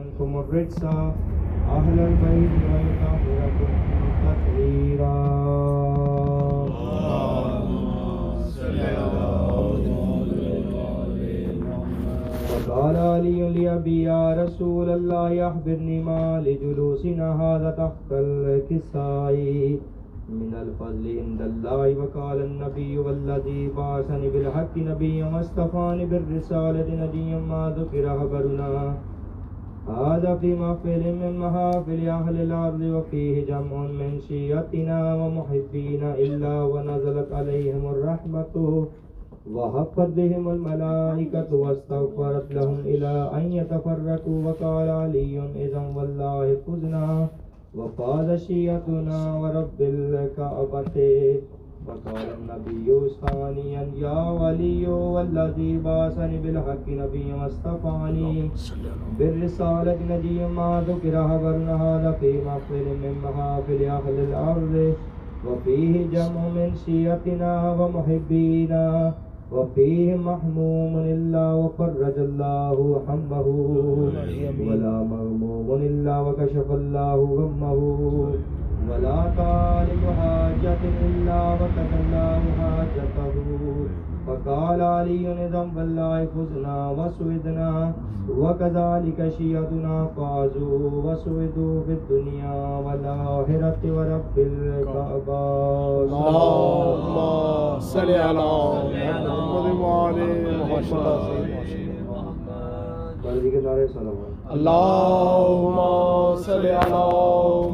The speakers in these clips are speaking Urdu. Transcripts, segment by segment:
عنكم الرجس أهل البيت ويطهركم تطهيرا وقال علي لأبي يا رسول الله أخبرني ما لجلوسنا هذا تحت الكساء من الفضل عند الله وقال النبي والذي بعثني بالحق نبيا واصطفاني بالرسالة نبيا ما ذكر خبرنا۔ هذا في محفل من محافل أهل الأرض وفيه جمع من شيعتنا ومحبين إلا ونزلت عليهم الرحمة وحفت بهم الملائكة واستغفرت لهم إلى أن يتفرقوا وقال علي إذا والله فزنا وفاز شيعتنا ورب الكعبة وقال النبي ثانيا يا ولي والذي بعثني بالحق نبيا واصطفاني بالرسالة نجي ما ذكر خبرنا هذا في من محافل أهل الأرض وفيه جمع من شيعتنا ومحبينا وفيه محموم إلا وفرج الله همه ولا مغموم إلا وكشف الله غمه ولا طالب حاجة إلا وقد الله حاجته فقال علي نظام بالله فزنا وسودنا وكذلك شيعتنا فازوا وسودوا في الدنيا والآخرة ورب الكعبة. اللهم صل على محمد وعلى محمد بلدی کے نعرے سلام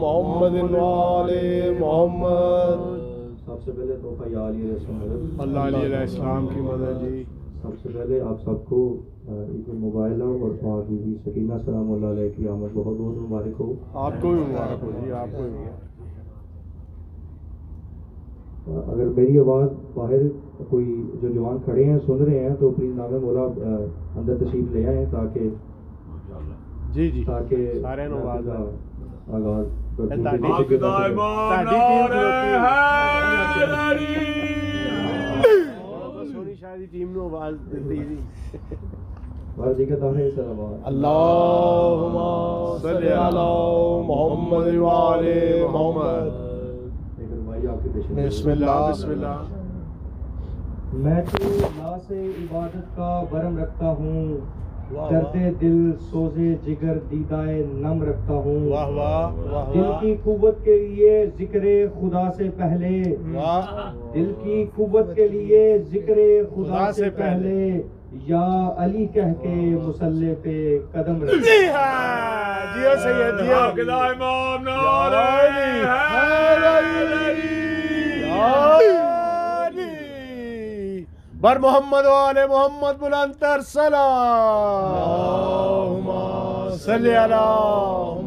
اللهم صل على محمد وعلى محمد. سب سے پہلے تحفہ یا علی رسول مدد اللہ علیہ السلام کی مدد جی. سب سے پہلے آپ سب کو عید موبائل اور وہاں بی بی سکینہ سلام اللہ علیہ کی آمد بہت بہت مبارک ہو. آپ کو بھی مبارک ہو جی آپ کو بھی اگر میری آواز باہر کوئی جو جوان کھڑے ہیں سن رہے ہیں تو پلیز نام مولا اندر تشریف لے آئیں تاکہ جی جی۔ آواز دتی جی۔ سلام اللهم صل على محمد وعلى بسم بسم اللہ۔ میں تو اللہ سے عبادت کا برم رکھتا ہوں۔ درد دل سوزے جگر دیدائے نم رکھتا ہوں۔ واہ واہ واہ دل کی قوت کے لیے ذکر خدا سے پہلے۔ واہ۔ دل کی قوت کے لیے ذکر خدا سے پہلے۔ یا علی کہہ کے مسلح پہ قدم رکھ جی ہاں۔ جیو سید جیو۔ بر محمد والے محمد بلندر سلام صلی علی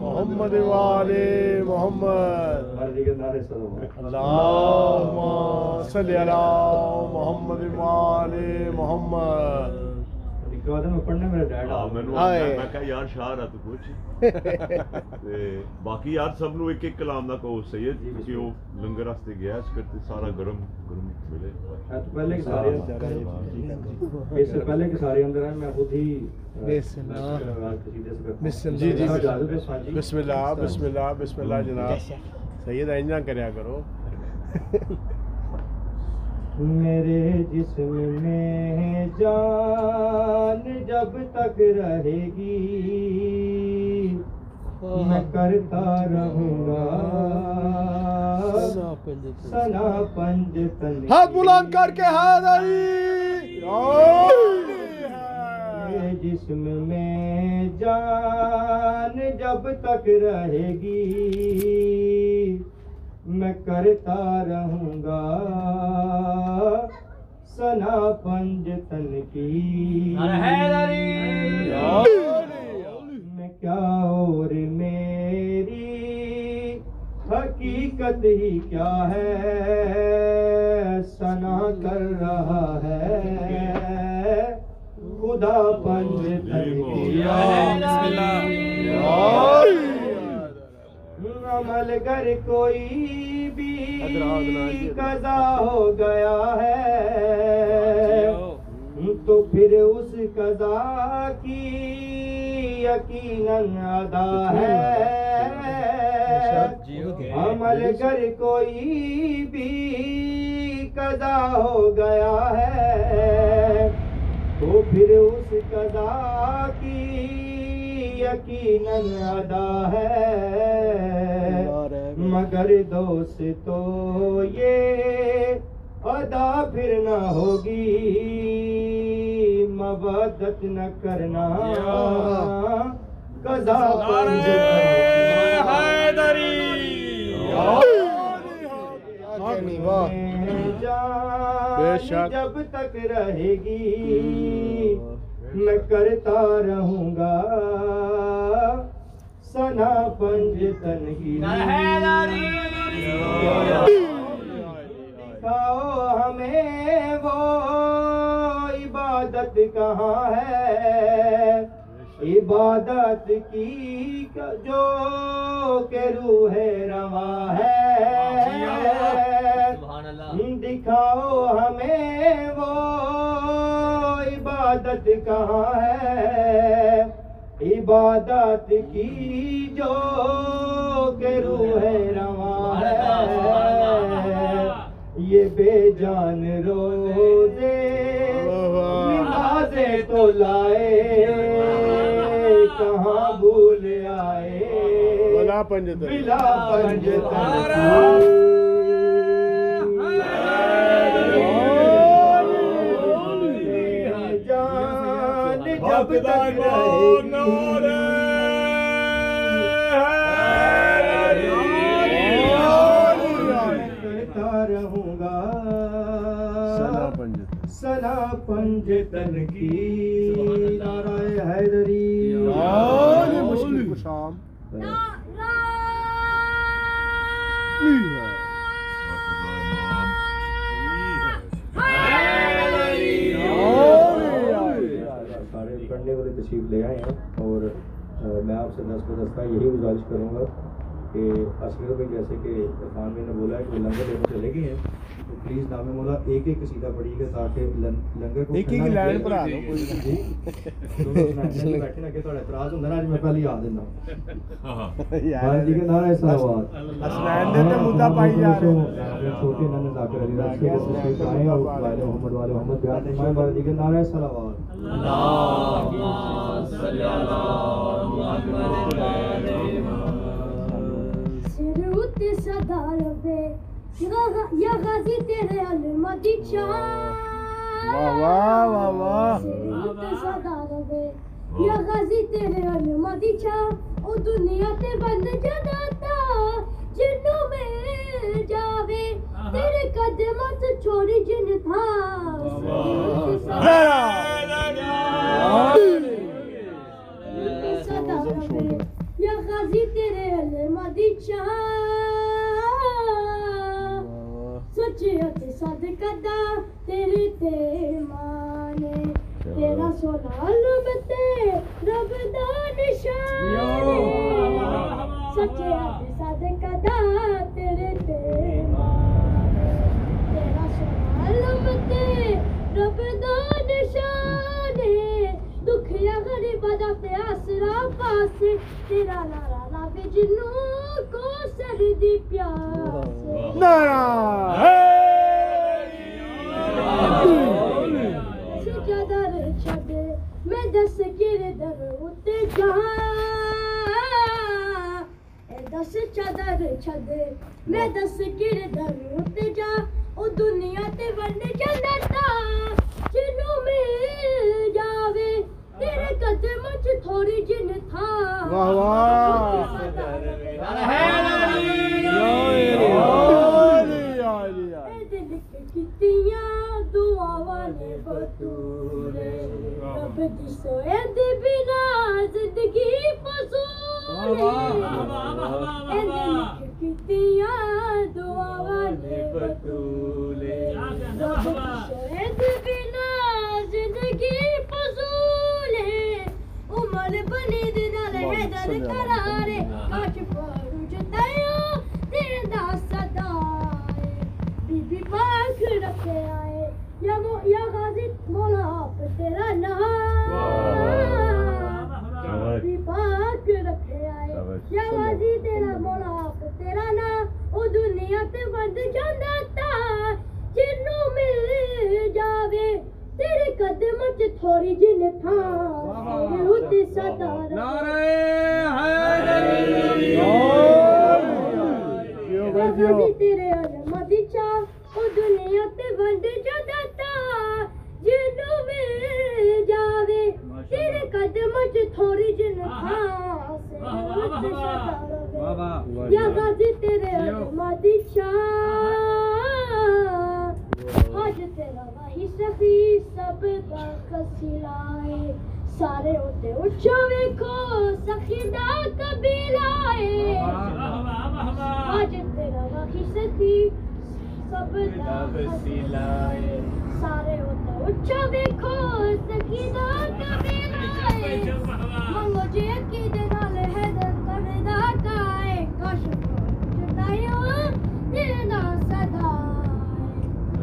محمد والے محمد اللہم صلی نعرے سلام محمد وعلى محمد میں ਆ ਮੈਨੂੰ ਮੈਂ ਯਾਰ ਤੇ ਬਾਕੀ ਯਾਰ ਸਭ ਨੂੰ ਇੱਕ ਇੱਕ ਕਲਾਮ ਦਾ ਉਹ ਲੰਗਰ ਵਾਸਤੇ ਗਿਆ ਸਾਰਾ ਗਰਮ ਗਰਮ ਮਿਲੇ ਪਹਿਲੇ ਇਸ جناب سید اینا کرو میرے جسم میں جان جب تک رہے گی۔ میں کرتا رہوں گا۔ سنا پنج تن ہاتھ بلند کر کے حاضری میرے جسم میں جان جب تک رہے گی۔ میں کرتا رہوں گا۔ سنا پنج تن کی۔ میں کیا اور میری؟ حقیقت ہی کیا ہے؟ سنا کر رہا ہے۔ خدا پنج تن کی۔ عمل گر کوئی بھی قضا ہو گیا ہے۔ تو پھر اس قضا کی یقیناً ادا ہے۔ عمل گر کوئی بھی قضا ہو گیا ہے۔ تو پھر اس قضا کی یقیناً ادا ہے۔ مگر دوست تو یہ ادا پھر نہ ہوگی۔ مبادت نہ کرنا۔ قضا۔ جان جب تک رہے گی۔ میں کرتا رہوں گا۔ سنا پنج تنگی دکھاؤ ہمیں وہ عبادت کہاں ہے؟ عبادت کی جو کہ روح روا ہے۔ دکھاؤ ہمیں وہ عبادت کہاں ہے۔ عبادت کی جو کہ روح روا ہے۔ یہ بے جان روزے نمازیں تو لائے۔ کہاں بھول آئے؟ بلا پنجتن۔ بلا پنج تک کرتا رہوں گا سلا پنج تن کی نعرہ حیدری مشکل کشام. تشریف لے آئے ہیں اور میں آپ سے دس بدستہ یہی گزارش کروں گا کہ اصغر بھائی جیسے کہ عرفان بھائی نے بولا ہے کہ لنگر لینے چلے گئے ہیں تو پلیز نام مولا ایک ایک قصیدہ پڑھیے گا تاکہ لن- لنگر کو ایک ایک لائن نہ۔ دو۔ کوئی نہیں۔ جی۔ ہیں بیٹھے نا کہ تھوڑا اعتراض ہے نا، اج میں پہلے یاد دینا بھائی جی کے نعرہ اسلام اسنان دے تے مدعا پائی جا رہے ہیں چھوٹے نند ذاکر علی راج کے تشریف لائے اور والے محمد والے محمد بیان فرمائے بھائی جی کے نعرہ اسلام سرود یا غازی تیرے علمتی چاہ واہ واہ واہ واہ صدا ربے یا غازی تیرے علمتی چاہ او دنیا تے بند جناتا جنوں میں جاوے تیرے قدموں سے چھوڑی جن تھا صدا ربے یا غازی تیرے علمتی چاہ سچیا تے سد کدا تیری تے مانے تیرا سونا لب تے رب دا نشان سچیا تے سد کدا تیرے تے مانے تیرا سونا لب تے رب دا نشان دکھیا غریبا دا پیاسرا پاس مجنوں کو سردی پیاس نارا سجدر چھڈ میں دس گردر اتے جہاں دس چادر چھڈ میں دس گردر اتے جا۔ او دنیا تے ورن جنتا جنوں میں تیرے قدم چ تھوڑی جن تھا واہ واہ دل کیتیاں دعاواں نے رب دی سوئے دی بنا زندگی اے دل کیتیاں دعاواں نے بطورے رب دی نال حیدر کرارے کاش پڑو جتایو تیرے دا صدائے بی بی پاک رکھے آئے یا مو یا غازی مولا آپ تیرا نام بی یا غازی تیرا مولا حق تیرا نا او دنیا تے ود جاندا تا جنوں مل جاوے تیرے قدم چ تھوڑی جن تھا روت صدا جیو یا بھائی جیو غازی تیرے علم دی چاہ او دنیا تے ود جاندا تا جنوں مل جاوے۔ تیرے قدم چ تھوڑی جن تھا روت صدا یا غازی تیرے علم دی چاہ آج تیرا وہی سفی سب دا خسلائے سارے ہوتے اچھا ویکھو سخی دا قبیلہ ہے آج تیرا وہی سفی سب دا خسلائے سارے ہوتے اچھا ویکھو سخی دا قبیلہ ہے منگو جی عقیدے نال حیدر کردا کائے کاش جنایو دل دا صدا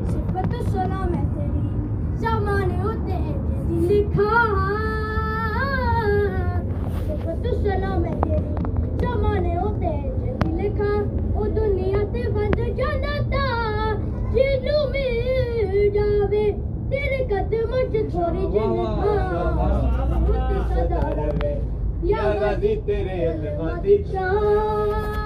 صفت سلام ہے تیری زمانے ہوتے ہیں جدی لکھا صفت سلام ہے تیری زمانے ہوتے جدی لکھا او دنیا تے ونج جانا تا جنوں مل جاوے تیرے قدم چ تھوڑی جنت صدا رہے یا غازی تیرے علم دی چاہ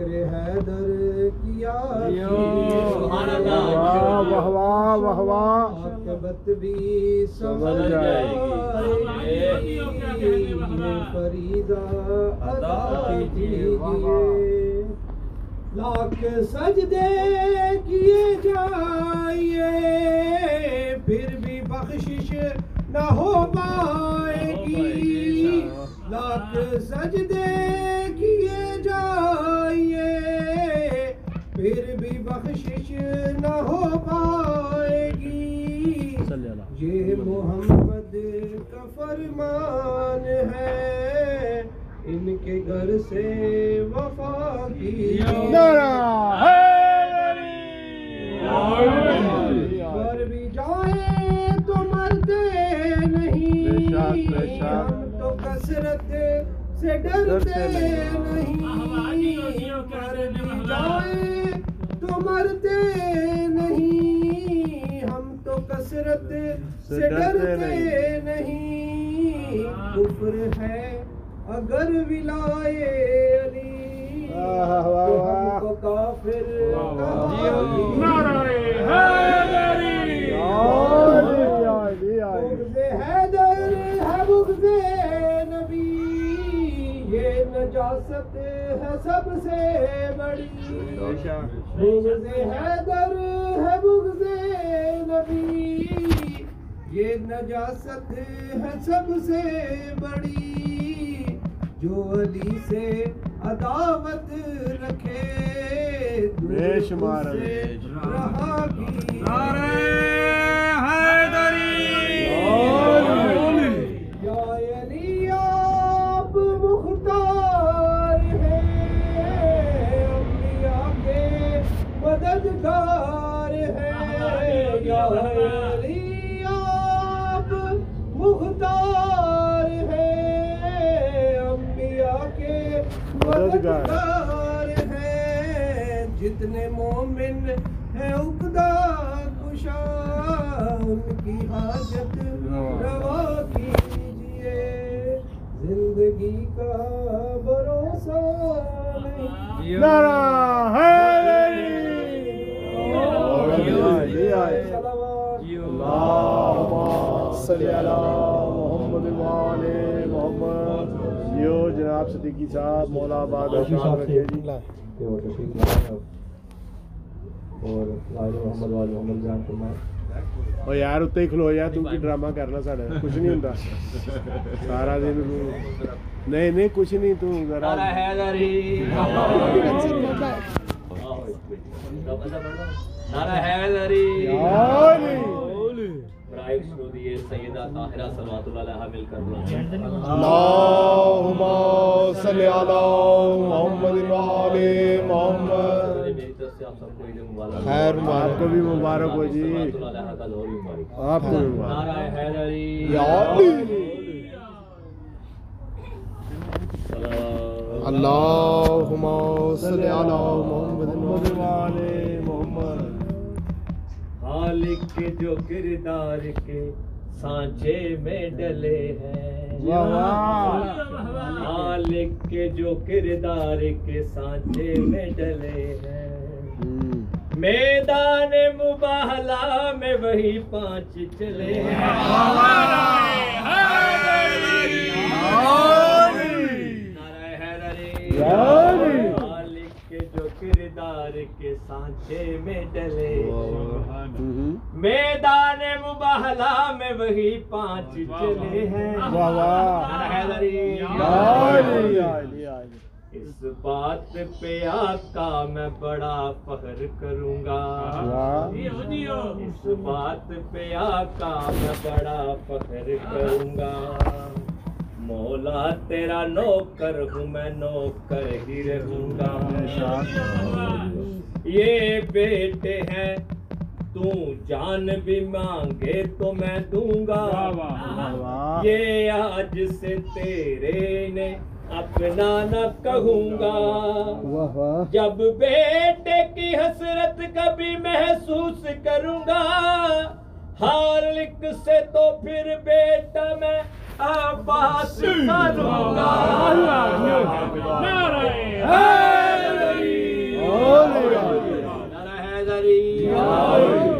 ذکر حیدر کیا سبحان اللہ. واہ واہ واہ واہ عاقبت بھی سمجھ جائے گی. فریدہ ادا کیجیے. لاکھ سجدے کیے جائیے پھر بھی بخشش نہ ہو پائے گی. لاکھ سجدے کیے بھی بخشش نہ ہو پائے گی۔ یہ محمد کا فرمان ہے۔ ان کے گھر سے وفا کی۔ مر بھی جائے تو مرتے بے شک، بے نہیں شک۔ ہم تو کثرت سے ڈرتے نہیں۔ مر بھی جائے تو مرتے نہیں ہم تو کثرت سے ڈرتے نہیں۔ کفر ہے اگر ولائے علی۔ کو کافر۔ بغض حیدر ہے بغض نبی۔ یہ نجاست ہے سب سے بڑی۔ بغض حیدر ہے بغض نبی۔ یہ نجاست ہے سب سے بڑی۔ جو علی سے عداوت رکھے بے شمار رہا کی۔ یا آباد جی۔ کہ وہ تشریف لائیں اور لائل محمد وال محمد جان فرمائیں او یار اتنے ہی کھلو۔ جا تو کی ڈرامہ کرنا ساڈا کچھ نہیں ہوندا۔ سارا دن نہیں نہیں کچھ نہیں تو ذرا نعرہ حیدری نعرہ حیدری برائے سرودی سیدہ طاہرہ صلوات اللہ علیہ مل کر اللہم صلی علی محمد محمد۔ کو عید مبارک خیر آپ کو بھی مبارک ہو جی۔ اللہ آپ کو بھی مبارک۔ اللہم صلی علی محمد وآل محمد خالق کے جو کردار کے سانچے میں ڈلے ہیں۔ واہ واہ خالق کے جو کردار کے سانچے میں ڈلے ہیں۔ میدان مباہلا میں وہی پانچ چلے ہیں۔ نعرہ حیدری خالق کے جو کردار کے سانچے میں ڈلے۔ میدان مباہلا میں وہی پانچ چلے ہیں۔ اس بات پہ آقا میں بڑا فخر کروں گا۔ اس بات پہ آقا میں بڑا فخر کروں گا۔ مولا تیرا نوکر ہوں، میں نوکر ہی رہوں گا۔ یہ بیٹے ہیں، تو جان بھی مانگے تو میں دوں گا۔ یہ آج سے تیرے نے اپنا نہ کہوں گا۔ جب بیٹے کی حسرت کبھی محسوس کروں گا خالق سے تو پھر بیٹا میں عباس گا نعرہ حیدری نعرہ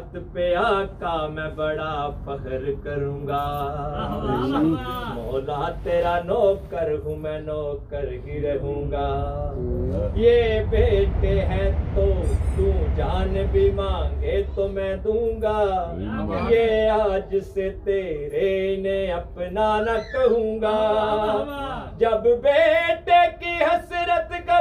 اس بات پہ آقا میں بڑا فخر کروں گا۔ مولا تیرا نوکر ہوں، میں نوکر ہی رہوں گا۔ یہ بیٹے ہیں تو تو جان بھی مانگے تو میں دوں گا۔ یہ آج سے تیرے نے اپنا نہ کہوں گا۔ جب بیٹے کی حسرت کبھی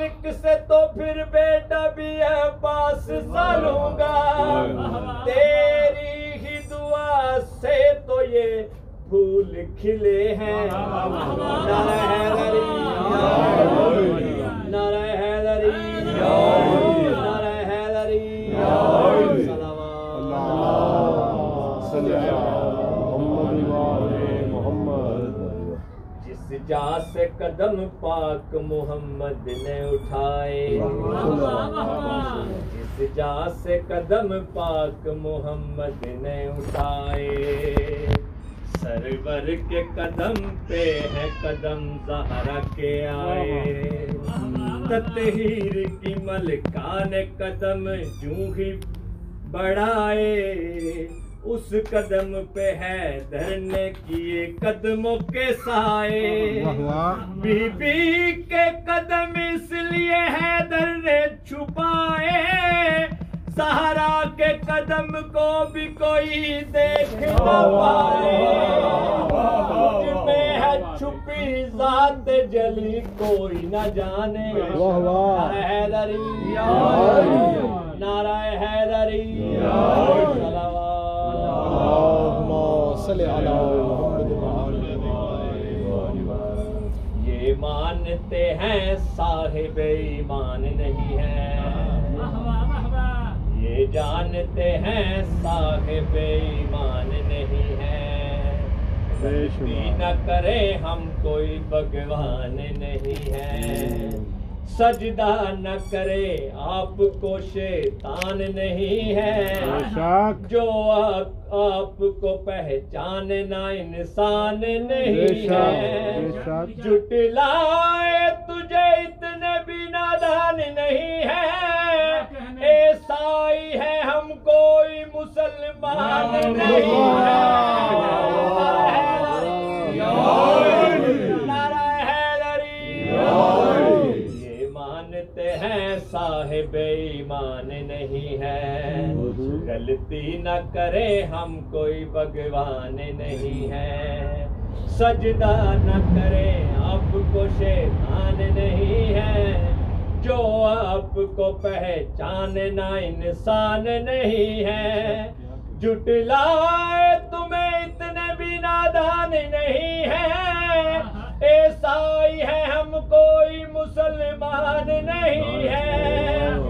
خالق سے تو پھر بیٹا بھی عباس سالوں گا۔ تیری ہی دعا سے تو یہ پھول کھلے ہیں۔ قدم پاک محمد نے اٹھائے جس جا سے قدم پاک محمد نے اٹھائے سرور کے قدم پہ ہے قدم زہرا کے آئے تطہیر کی ملکہ نے قدم یوں ہی بڑھائے اس قدم پہ ہے دھرنے کیے قدموں کے سائے۔ بی بی کے قدم اس لیے ہے در نے چھپائے۔ سہارا کے قدم کو بھی کوئی دیکھ نہ پائے۔ میں ہے چھپی ذات جلی کوئی نہ جانے۔ نعرہ حیدری نعرہ حیدری اللہم صلی علی محمد وآل یہ مانتے ہیں صاحب ایمان نہیں ہے۔ یہ جانتے ہیں صاحب ایمان نہیں ہے۔ نہ کرے ہم کوئی بھگوان نہیں ہے۔ سجدہ نہ کرے آپ کو شیطان نہیں ہے۔ جو آپ کو پہچاننا انسان نہیں ہے۔ جٹلائے تجھے اتنے بھی نادان نہیں ہے۔ عیسائی ہے ہم کوئی مسلمان نہیں ہے۔ غلطی نہ کرے ہم کوئی بھگوان نہیں ہے سجدہ نہ کرے آپ کو شیطان نہیں ہے جو آپ کو پہچاننا انسان نہیں ہے جٹلائے تمہیں اتنے بھی نادان نہیں ہے عیسائی ہے ہم کوئی مسلمان نہیں ہے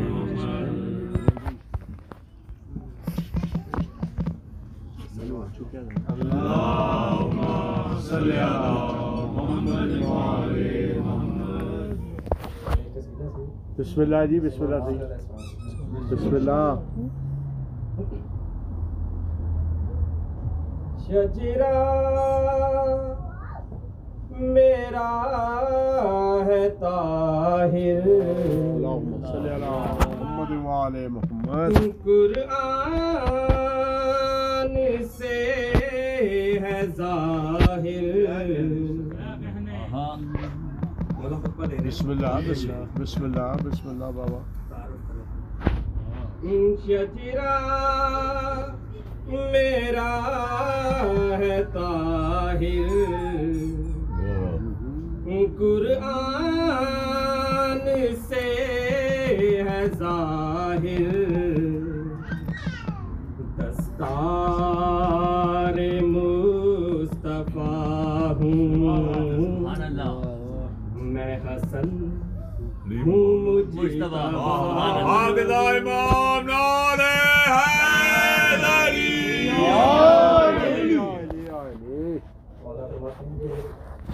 شکریہ بسم اللہ جی۔ بسم اللہ صحیح جی۔ بسم اللہ شجرا میرا ہے طاہر۔ اللہم صلی اللہ محمد وعلی محمد۔ قرآن بسم اللہ بسم اللہ بسم اللہ، بابا۔ شتیرا میرا ہے طاہر قرآن سے ہے ظاہر دستار امام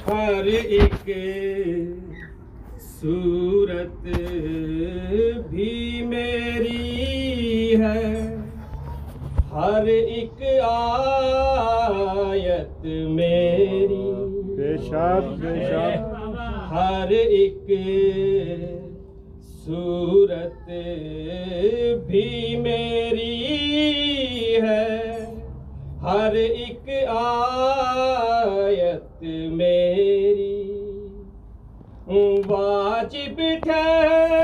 ہر ایک صورت بھی میری ہے۔ ہر ایک آیت میری۔ بے شک بے شک۔ ہر ایک صورت بھی میری ہے۔ ہر ایک آیت میری واجب ٹھہر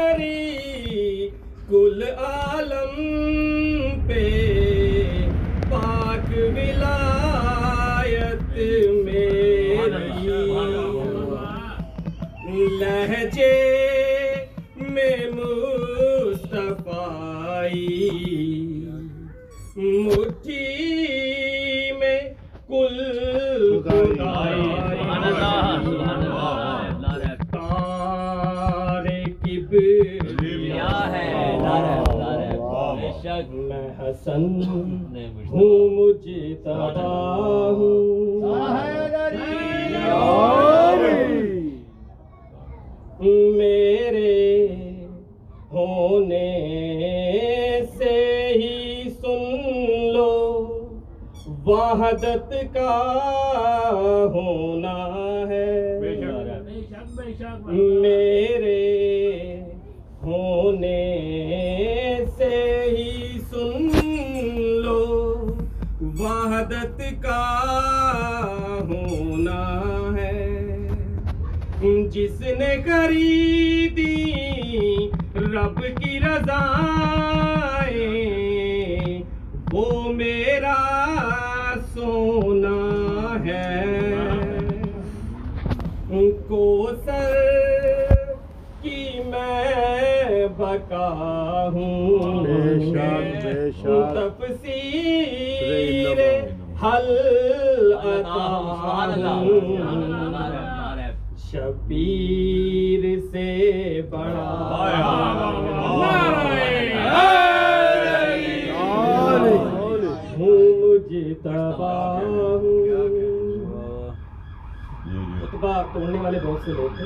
خطبہ توڑنے والے بہت سے لوگ تھے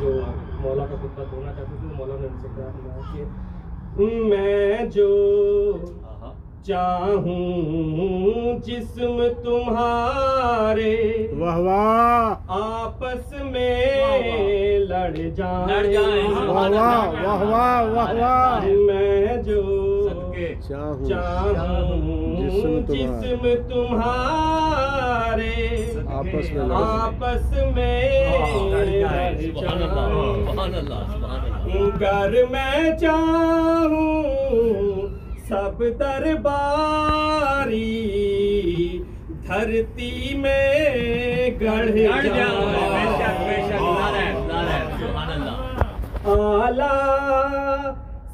جو مولا کا خطبہ توڑنا چاہتے تھے مولا نے ان سے کہا کہ میں جو چاہوں جسم تمہارے واہ واہ آپس میں لڑ جائیں واہ واہ واہ واہ۔ میں جو چاہوں جسم تمہارے آپس میں آپس میں گر میں چاہوں سب درباری دھرتی میں گڑھ جاؤں آلہ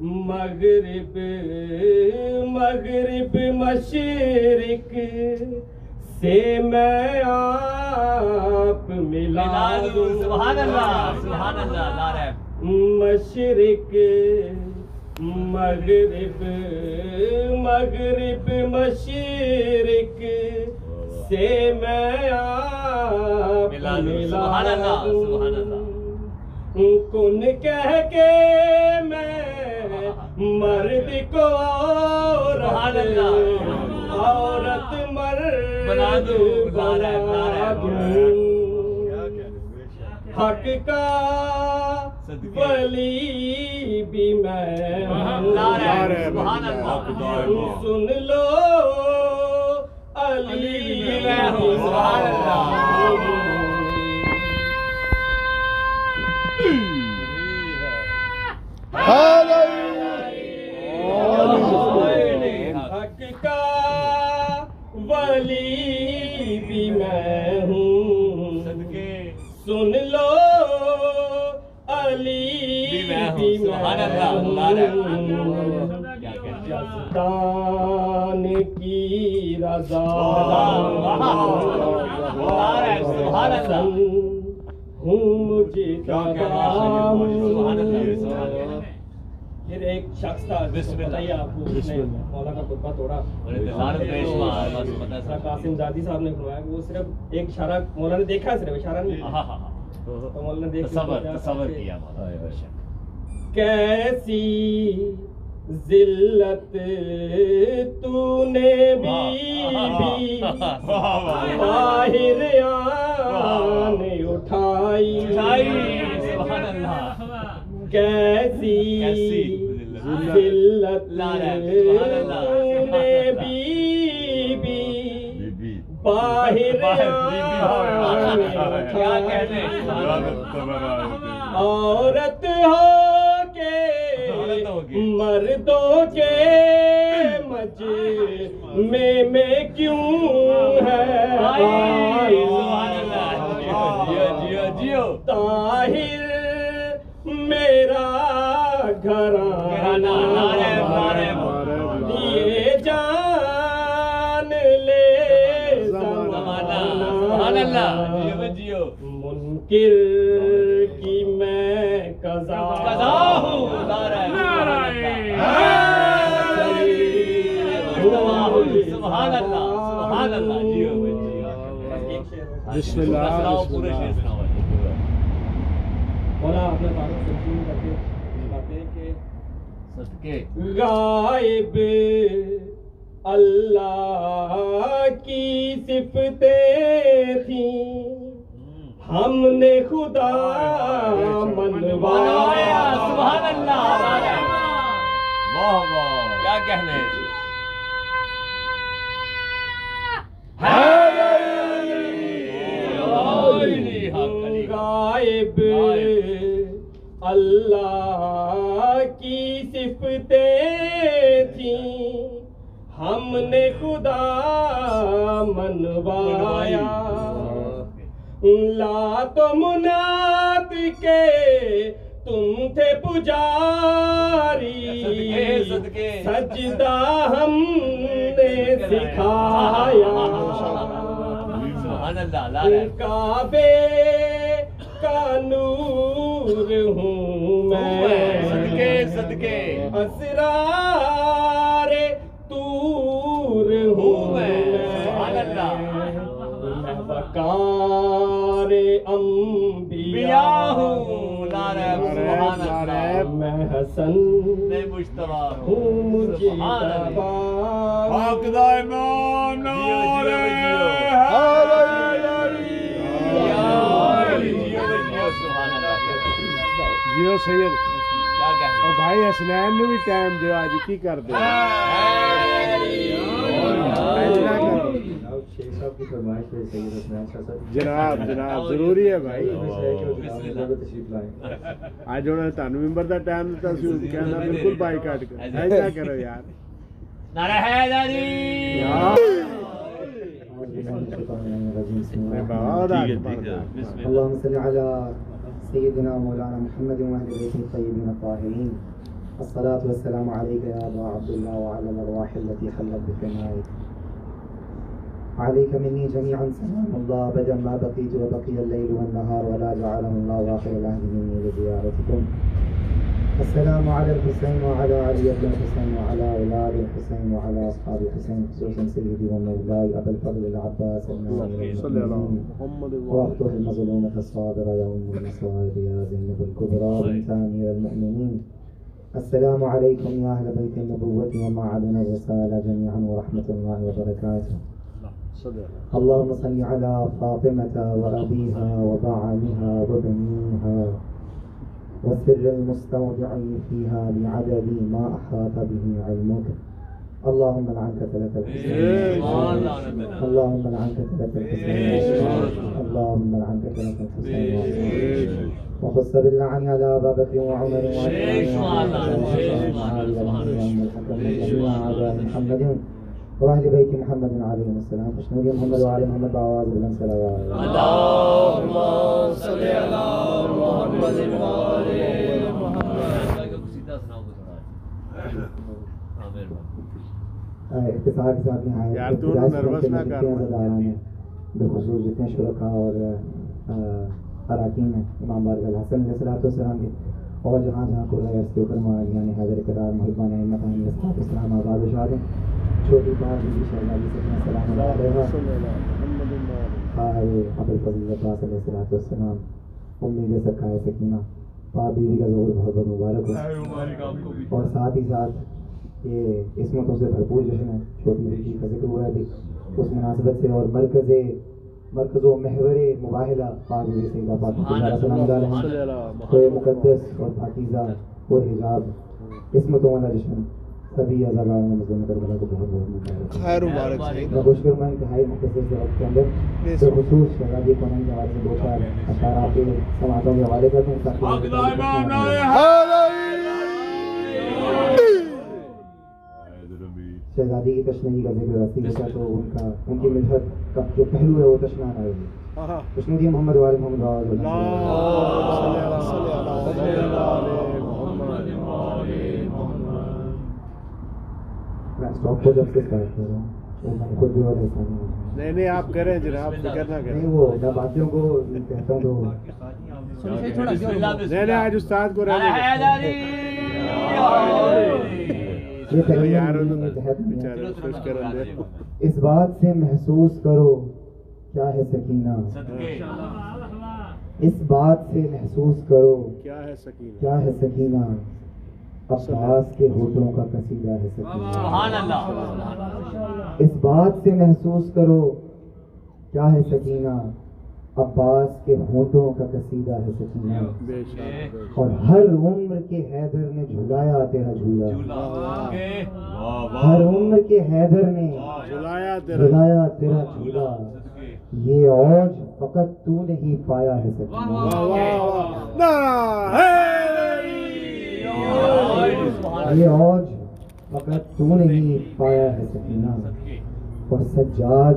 مغرب مغرب مشرق سے میں آپ ملا دوں سبحان اللہ سبحان اللہ مشرق مغرب مغرب مشرق سے میں آپ ملا دوں سبحان اللہ سبحان اللہ۔ کن کہہ کے مرد کو عورت مرد حق کا ولی بھی میں سن لو علی میں ہوں۔ داستان کی رضا ہوں مجھے پھر ایک شخص تھا بتائیے آپ کو اس مولا کا خطبہ توڑا قاسم زادی صاحب نے فرمایا کہ وہ صرف ایک اشارہ مولا نے دیکھا صرف اشارہ نہیں تو مولا نے دیکھا تصور کیا مولا کیسی ذلت تو نے بی بی باہر آن اٹھائی۔ کیسی ذلت تو نے بی بی باہر آن اٹھائی۔ عورت ہو مردوں کے مجھے میں میں کیوں ہے؟ تاہر میرا گھرانہ۔ یہ جان لے زمانہ منکر بسم اللہ کر کے بتاتے کہ صدقے۔ غائب اللہ کی صفتیں تھیں۔ ہم نے خدا منوایا۔ سبحان اللہ واہ واہ۔ کیا کہنے؟ ہے اللہ کی صفتیں تھیں۔ ہم نے خدا منوایا۔ لا تو منات کے تم تھے پجاری۔ سجدہ ہم نے سکھایا۔ کعبے کا نور ہوں میں۔ صدقے صدقے۔ اسرار تور ہوں میں۔ سبحان اللہ۔ بکار انبیاء بیا ہوں نعرہ سبحان اللہ۔ میں حسن میں ہوں۔ مجھے حق دا امام نعرہ دیو سید اور بھائی حسنین نے بھی ٹائم دیو آج کی کر دیو جناب جناب ضروری ہے بھائی آج انہوں نے تانو ممبر دا ٹائم دیتا سی کہنا بلکل بائی کٹ کر ہے ایسا کرو یار نارا ہے آزادی بسم الله الرحمن الرحيم اللهم صل على سیدنا مولانا محمد وعلى بيته الطيبين الطاهرين الصلاة والسلام عليك يا أبا عبد الله وعلى الأرواح التي حلت بفنائك عليك مني جميعا سلام الله أبدا ما بقيت وبقي الليل والنهار ولا جعله الله آخر العهد مني لزيارتكم السلام على الحسين وعلى علي بن الحسين وعلى أولاد الحسين وعلى أصحاب الحسين خصوصا سيدي ومولاي أبا الفضل العباس النبي صلی اللہ محمد وافتح المظلومة الصابرة يوم المصائب يا زينب الكبرى بنت أمير المؤمنين. السلام عليكم يا أهل بيت النبوة ومعدن الرسالة جميعا ورحمة الله وبركاته. اللهم صل على فاطمة وأبيها وبعلها وبنيها. والسر المستودع فيها بعدد ما أحاط به علمك. اللهم لعن كتلة الحسين اللهم لعن كتلة الحسين اللهم لعن كتلة الحسين وخص باللعن على ابا بكر وعمر وعثمان. وعلي وعلي الحكم جميع اعداء محمد. واهل بيت محمد عليهم السلام اشهد محمد وعلى محمد بآواز بلند صلوات اللهم صل على محمد وعلى اختصار کے ساتھ نہایت یار تو نروس نہ کر۔ بالخصوص جتنے شرکا اور اراکین ہیں امام بارک الحسن علیہ الصلوۃ والسلام کے۔ اور جہاں جہاں کو رہے اس کے اوپر یعنی حیدر قرار محبان احمد علیہ والسلام آباد و شاد ہیں۔ چھوٹی بات بھی شہزادی سے اپنا سلام علیہ خواہر ابو الفضل عباس علیہ والسلام۔ امید سرکار سکینہ پاک بیوی کا ظہور بہت بہت مبارک ہو۔ اور ساتھ ہی ساتھ یہ عصمتوں سے بھرپور جشن ہے۔ چھوٹی بیٹی کا ذکر ہوا ہے ابھی اس مناسبت سے اور مرکز مرکز و محور مباحلہ پاک بیوی سیدہ فاطمہ تو یہ مقدس اور پاکیزہ اور حجاب عصمتوں والا جشن۔ سبھی ازاگار نے مظلوم کربلا کو بہت بہت مبارک خیر مبارک میں خوش کروں میں انتہائی مختصر سے وقت کے اندر بالخصوص شہزادی کونین کے حوالے سے دو چار اشعار آپ کے سماعتوں کے حوالے کر دوں تاکہ شہزادی کی تشنہی کا ذکر رسی کا تو ان کا ان کی مدحت کا جو پہلو ہے وہ تشنا ہے۔ تشنودی محمد والد محمد کو جب سے رہا ہوں بھی نہیں نہیں آپ کریں جناب فکر نہ کریں۔ نہیں وہ کو کہتا تو آج استاد کو رہنے اس بات سے محسوس کرو کیا ہے سکینہ؟ صدقے۔ اس بات سے محسوس کرو کیا ہے سکینہ؟ کیا ہے سکینہ؟ عباس کے ہوٹوں کا قصیدہ ہے سکینہ سبحان اللہ اس بات سے محسوس کرو کیا ہے سکینہ؟ عباس کے ہونٹوں کا قصیدہ ہے سکینہ شک اور ہر عمر کے حیدر نے جھلایا تیرا جھولا۔ ہر عمر کے حیدر نے جھلایا تیرا۔ جھولا۔ یہ اوج فقط تو نے ہی پایا ہے سکینہ یہ اوج فقط تو نہیں پایا ہے سکینہ۔ اور سجاد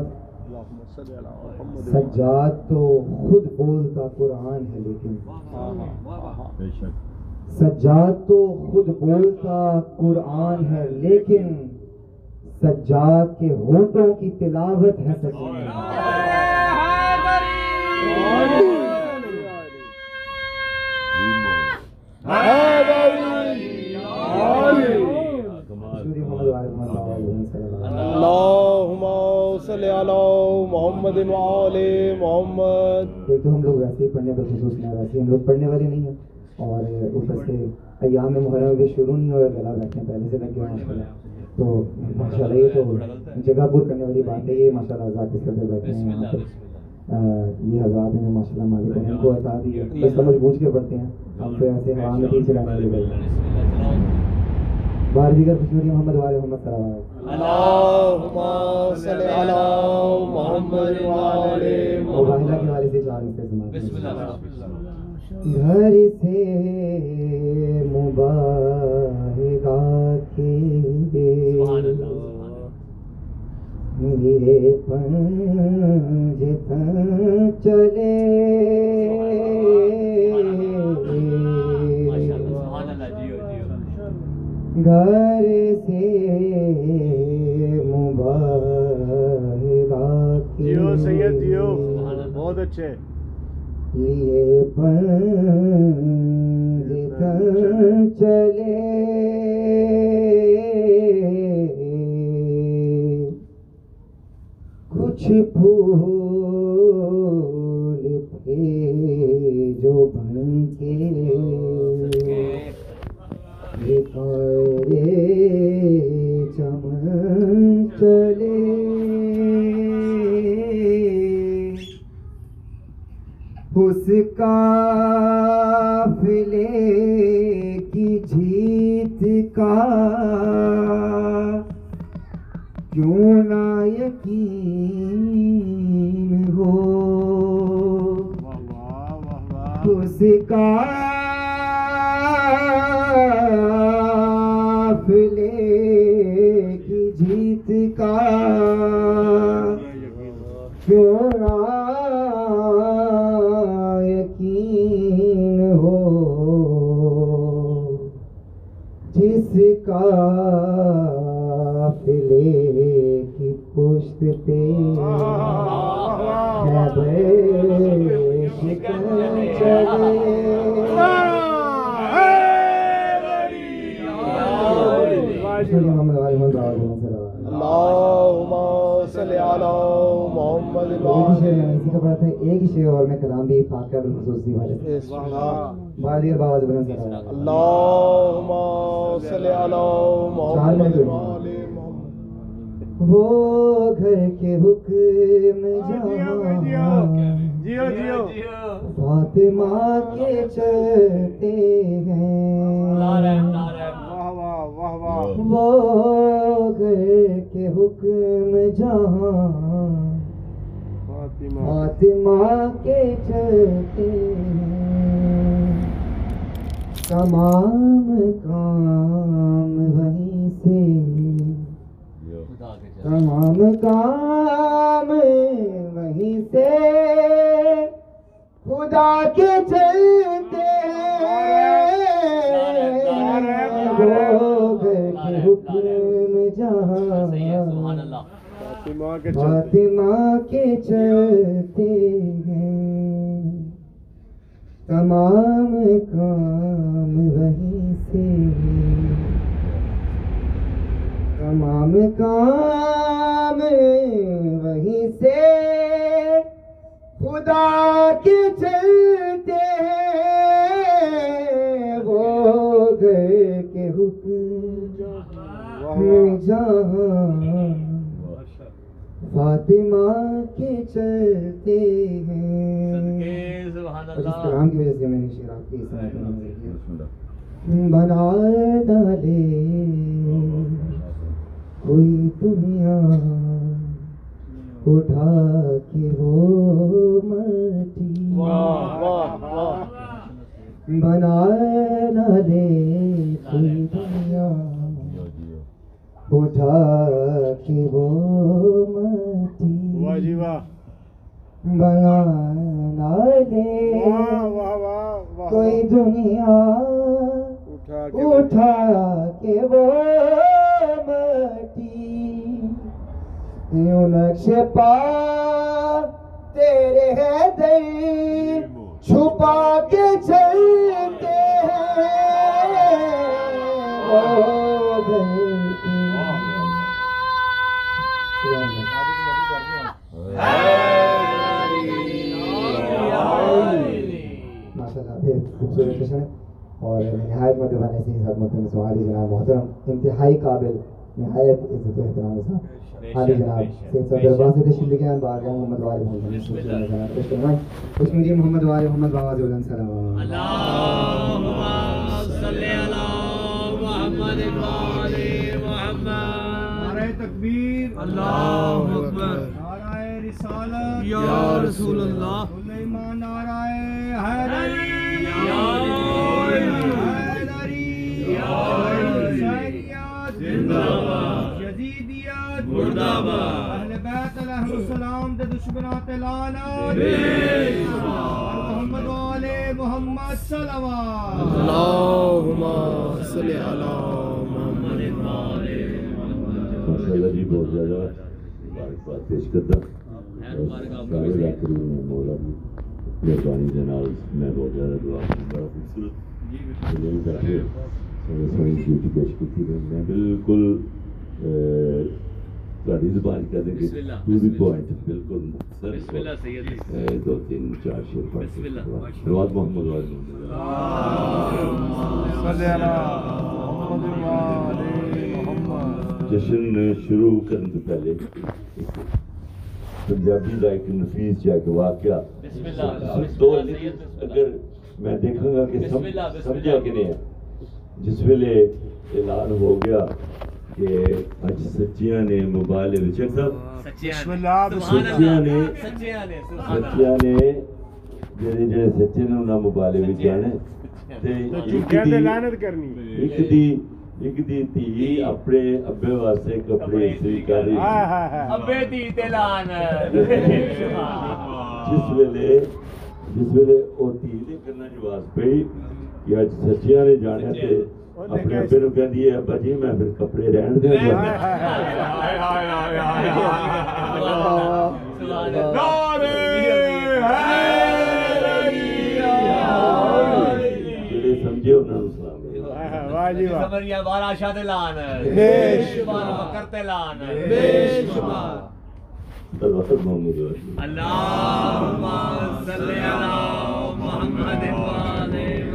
سجاد تو خود بولتا قرآن ہے لیکن۔ سجاد تو خود بولتا قرآن ہے لیکن سجاد کے ہونٹوں کی تلاوت ہے سکینہ۔ اللہم صلی علی محمد وعلی محمد. ایک تو ہم لوگ ویسے ہی پڑھنے پر خصوص نہیں ویسے ہم لوگ پڑھنے والے نہیں ہیں۔ اور اوپر سے ایام محرم بھی شروع نہیں ہوا گلا بیٹھے ہیں، پہلے سے لگ گیا ماشاء اللہ۔ تو ماشاء اللہ، یہ تو جگہ پور کرنے والی بات ہے، یہ ماشاء اللہ ذاکر صاحب بیٹھے ہیں یہاں پر۔ یہ حضرات ہیں، ماشاء اللہ، مالک نے ان کو عطا دی ہے۔ بس سمجھ بوجھ کے پڑھتے ہیں۔ ہم تو ایسے ہوا میں تیر چلانے والے بھائی بار دیگر نوری محمد والے محمد صلی اللہ علیہ محمد مباہلہ کے حوالے سے چار حصے سماعت گھر سے مباہگا کے میرے چلے ماشاء اللہ سبحان اللہ جیو جیو گھر سے کے جیو سید جیو۔ بہت اچھے۔ پنج تن چلے۔ کچھ پھول تھے جو بن کے یہ پارے چمن چلے اس قافلے کی جیت کا کیوں نہ یقین ہو واہ واہ قافلے کی جیت کا کیوں یقین ہو جس قافلے کی پشت پہ ہے اسی کا پڑھا تھا ایک ہی شعر اور میں کلام بھی فاقہ بالخصوص دی والے بار بابا زبان سے رہا اللہم صلی علی محمد وہ گھر کے حکم جہاں جیو جیو۔ فاطمہ کے چلتے ہیں۔ نعرہ نعرہ واہ واہ واہ واہ۔ وہ گھر کے حکم جہاں فاطمہ۔ کے چلتے ہیں تمام کام وہیں سے۔ خدا کے جل تمام کام وہیں سے۔ خدا کے چلتے ہیں حکم جہاں۔ فاطمہ کے چلتے ہیں۔ تمام کام وہیں سے تمام کام وہیں سے خدا کے چلتے ہیں۔ وہ گھر کے حکم جہاں۔ فاطمہ کے چلتے ہیں۔ اس کلام کی وجہ سے میں نے شیرات کی بنا ڈالے۔ کوئی دنیا اٹھا کے وہ مٹی۔ بنا ڈالے۔ کوئی دنیا جیو جیو اٹھا کے وہ جی واہ بنا نہ دے واہ واہ واہ واہ کوئی دنیا اٹھا کے وہ مٹی یوں نقش پا تیرے ہے دل چھپا کے چلتے اللہ ہے اور نہایت مدبان ایسی حضرت سوالی جناب محترم انتہائی قابل نہایت عزت و احترام کے ساتھ۔ عالی جناب سید صدر دربار سے تشریف لے کے آئے بارگاہ محمد وال محمد صلی اللہ۔ علیہ وسلم پیش فرمائیں خوش مجھے محمد وال محمد بابا بلند سلام۔ اللهم صل على محمد وآل محمد تکبیر۔ اللہ اکبر۔ نعرہ رسالت۔ یا رسول اللہ۔ محمد والے محمد صلوات. اللہم صلی علی محمد ماشاء اللہ جی بہت زیادہ مبارکباد پیش کرتا سارے مولا مہربانی کے نال میں بہت زیادہ دعا بڑا خوبصورت یہی کر کے سونے سونے ڈیوٹی پیش کی تھی میں بالکل تھوڑی زبان کہہ دیں اللہ، ٹو دی پوائنٹ بالکل مختصر بسم اللہ سید اے، دو تین چار شیر پڑھ بسم اللہ، کے رواد محمد محمد جشن شروع کرنے سے پہلے پنجابی کا ایک نفیس جا کے واقعہ بسم اللہ بسم دو اگر میں دیکھوں گا کہ سمجھا۔ کہ نہیں ہے جس ویلے اعلان ہو گیا کہ اج سچیاں نے موبائل وچ صاحب سچیاں نے. سچیاں نے جڑے جڑے سچے نے انہاں موبائل وچ۔ جانے تے ایک تے دی- لعنت کرنی۔ ایک دی ایک دی تھی اپنے ابے واسطے کپڑے استری کر رہی۔ ابے دی تلان جس ویلے جس ویلے او تھی نے کرنا جواز پئی کہ اج سچیاں نے جانے تے اپنے ابے نو کہندی ہے ابا جی میں پھر کپڑے رہن دے ہائے ہائے ہائے سبحان اللہ جڑے سمجھے انہاں نو سلام ہائے ہائے، واہ جی واہ سمریا بارہ بے بے شمار محمد صلی علی محمد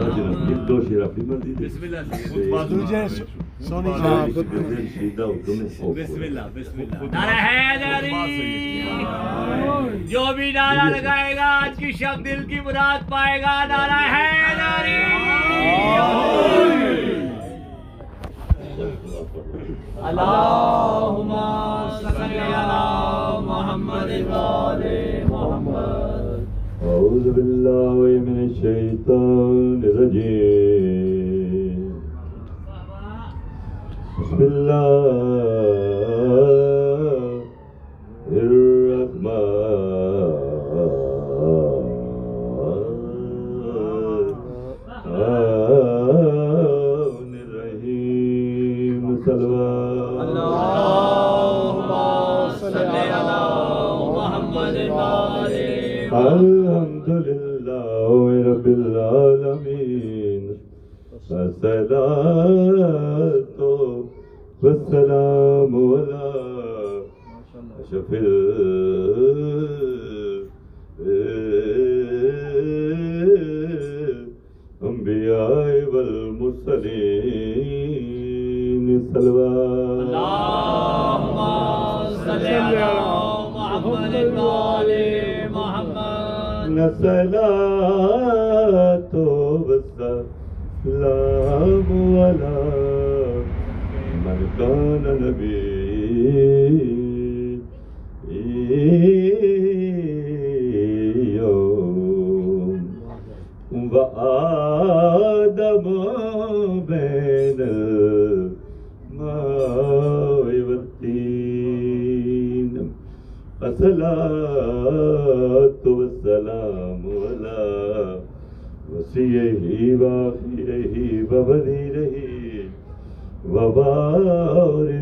دو شیر اپنی مرضی دے بسم اللہ دوجے سونی سیدھا حکم بسم اللہ بسم اللہ نعرہ حیدری جو بھی نعرہ لگائے گا آج کی شب دل کی مراد پائے گا نعرہ حیدری اللہم صلی علی محمد وآل أعوذ بالله من الشيطان الرجيم. بسم الله. أشرف الأنبياء والمرسلين صلوات۔ اللہم صلی علی محمد وآل محمد۔ الصلاة والسلام على من كان نبيا الصلاة والسلام على وسيه وافيه وبذيره وبارك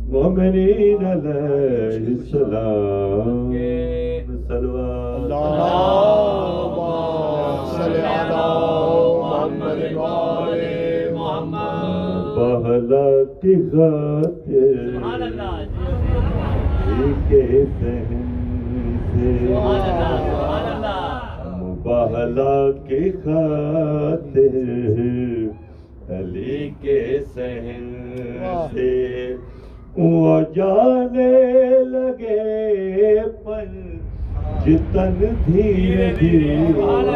المؤمنین علیہ السلام. صلوات اللهم محمد وآل محمد بہلا کی خاطر سبحان اللہ کے سہن سے. سبحان اللہ سبحان اللہ مباہلا کی خاطر علی کے سہن سے. وہ جانے لگے پن جتن دھیرے دھیرے سبحان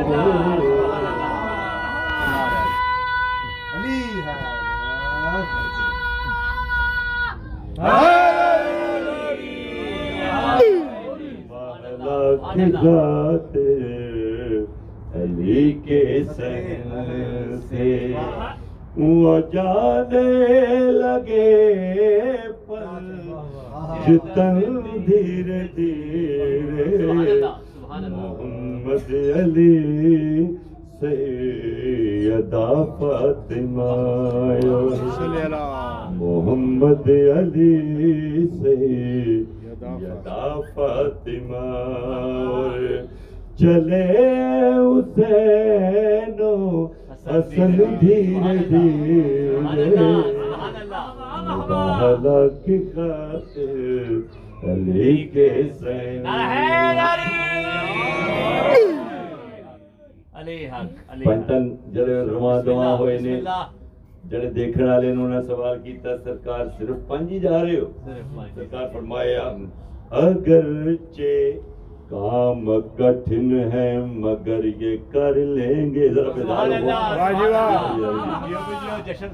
اللہ سبحان اللہ علی کے سہن سے۔ وہ جانے لگے جتن دھیرے دھیرے محمد علی سیدہ فاطمہ محمد علی سیدہ فاطمہ چلے حسین و حسن دھیرے دھیرے کی خاطر علی کے سین۔ پنٹن جڑے رواں دواں ہوئے نے جڑے دیکھن والے نے انہوں نے سوال کیتا سرکار صرف پنج ہی جا رہے ہو۔ سرکار فرمایا اگرچہ کام کٹھن ہے مگر یہ کر لیں گے۔ جی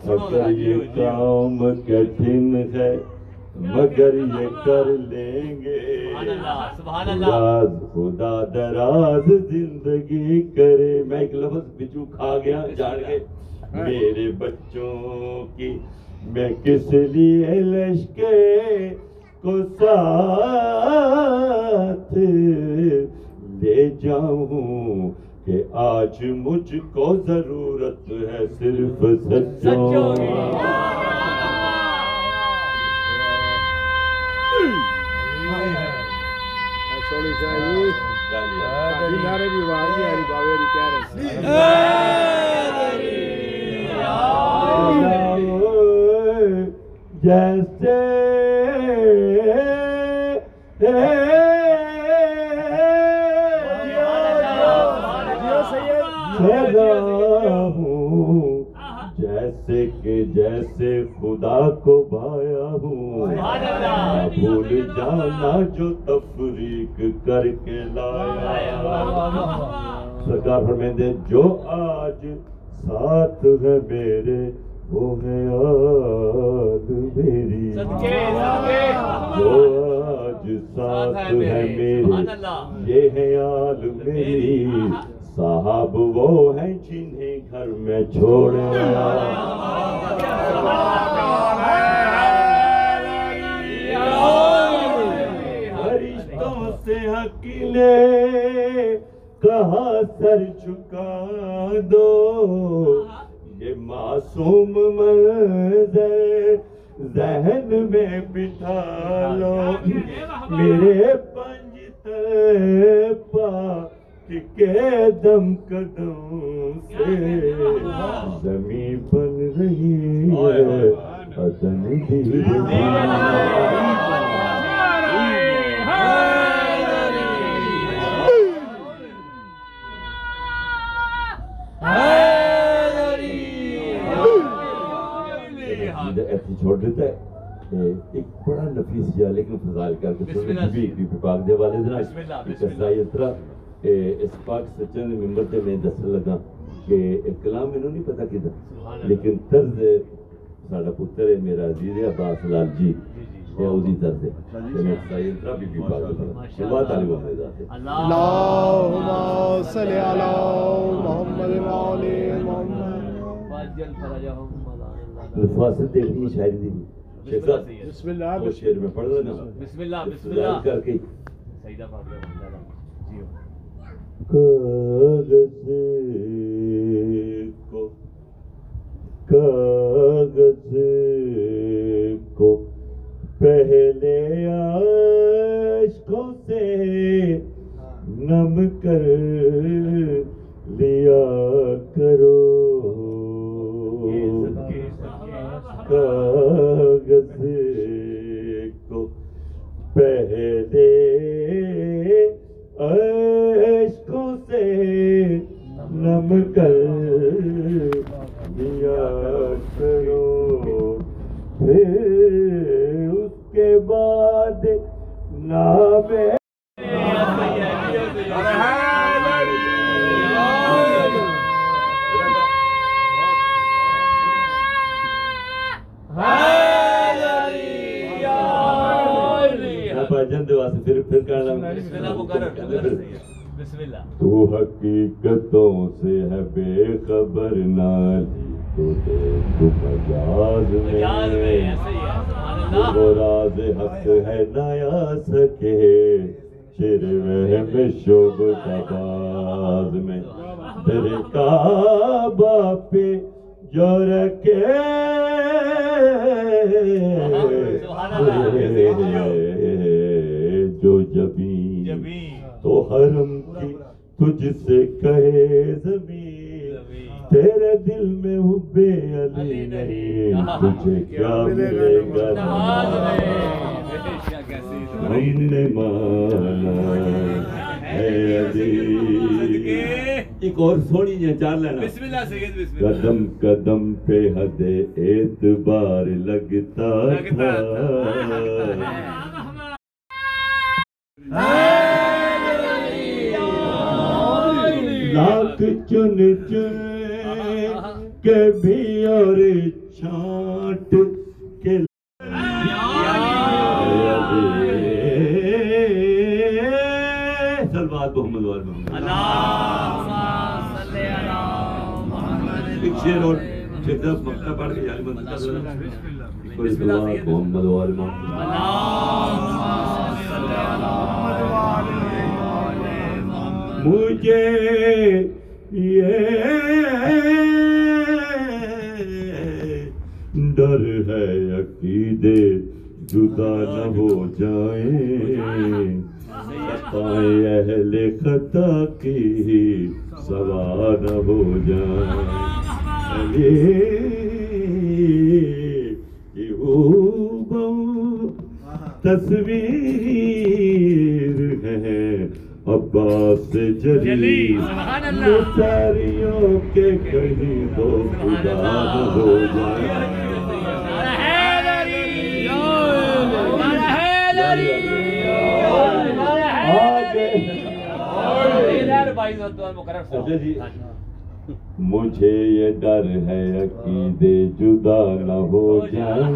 جیو یہ کام کٹھن ہے مگر یہ کر لیں گے۔ سبحان اللہ سبحان اللہ۔ دراز خدا دراز زندگی کرے۔ میں ایک لفظ بچو کھا گیا جان کے میرے بچوں کی میں کس لیے لشکے کو ساتھ لے جاؤں کہ آج مجھ کو ضرورت ہے صرف سچوں کی۔ کہ جیسے خدا کو بھایا ہوں بھول جانا جو تفریق کر کے لایا۔ سرکار فرمیندے جو آج ساتھ ہے میرے وہ ہے آل میری۔ جو آج ساتھ ہے میرے۔ یہ ہے آل میری۔ صاحب وہ ہیں جنہیں گھر میں چھوڑا۔ فرشتوں سے حق نے کہا سر چکا دو؟ یہ معصوم منظر ذہن میں بٹھا لو۔ میرے پنج پا کے دم قدم سے زمین بن رہی ہے۔ عدن ایسی چھوڑ دیتا ہے ایک بڑا نفیس جا لیکن فضائل کر کے پاک دے والے دن بسم اللہ، بسم اللہ۔ اس پاک سچن ممبر تے میں دس لگا کہ کلام میں نہیں پتا کدھر اللہ۔ لیکن طرز ساڈا پتر ہے میرا عزیز ہے عباس لال جی۔ اے اودی طرز ہے۔ میں کسائی اترا بی بی پاک ماشاء بات اللہ۔ علی محمد ذات ہے اللهم صل على محمد وعلى محمد الفاصل دیکھنی شاعری دی۔ بسم اللہ پڑھ لینا بسم اللہ بسم اللہ۔ کر کے۔ سیدہ فاطمہ۔ جی کاغذ کو کاغذ کو پہلے عشقوں سے نم کر لیا کرو کاغذ کو پہلے عشق سے نم کر حق ہے نیا سکے شیر میں شوب باز میں تیرے کعبہ پہ جو رکھے جو جبین تو حرم کی تجھ سے کہے زمین تیرے دل میں حب علی نہیں۔ تجھے کیا ملے گا نماز میں بے عزیز ایک اور سونی جی چار لینا بسم اللہ سید بسم اللہ قدم قدم پہ حد اعتبار لگتا لگتا تھا لاکھ چن چن کے بھی اور چھانٹ کے سلوات محمد وال محمد ایک شیر اور مقطع پڑھ کے جالی بند کر دینا کوئی سلوات محمد وال محمد مجھے یہ ڈر ہے عقیدے جدا نہ ہو جائیں۔ خطائیں اہل خطا کی سوا نہ ہو جائیں۔ تصویر ہے عباس جلی۔ ساریوں کے کہیں تو خدا نہ ہو جائے مجھے یہ ڈر ہے عقیدے جدا نہ ہو جائیں۔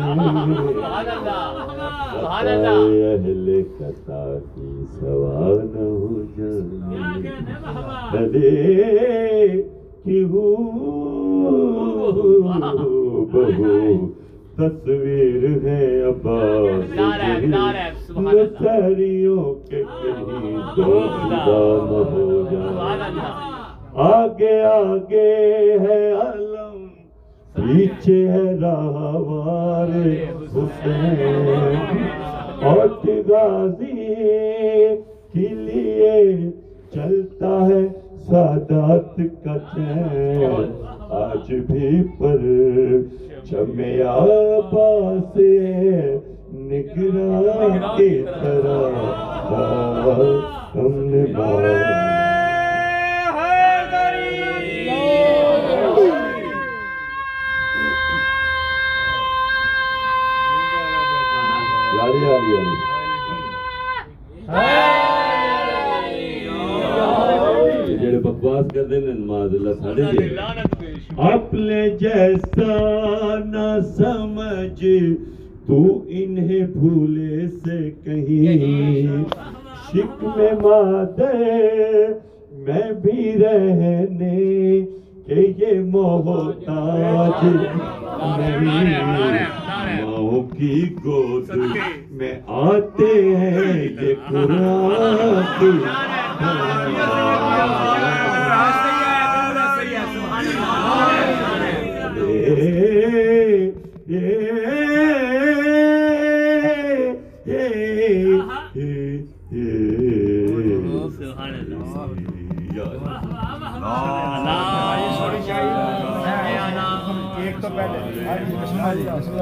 اہل خطا کی سوا نہ ہو جائے کی ہو، بہو تصویر ہے عباس اللہ۔ نصاریوں کے کہیں تو خدا نہ ہو جائے آگے آگے ہے علم پیچھے ہے راہوار حسین اور غازی کے لیے چلتا ہے سادات کا چین آج بھی پر چمیا سے نگران کی طرح۔ ہم نے یہ جڑے بکواس کرتے ہیں نماز اللہ ساڑھے اپنے جیسا نہ سمجھ، تو انہیں بھولے سے کہیں۔ شک میں مادر، میں بھی رہنے کہ یہ محتاج۔ نہیں ماؤں کی گود میں آتے ہیں یہ قرآن۔ پہلے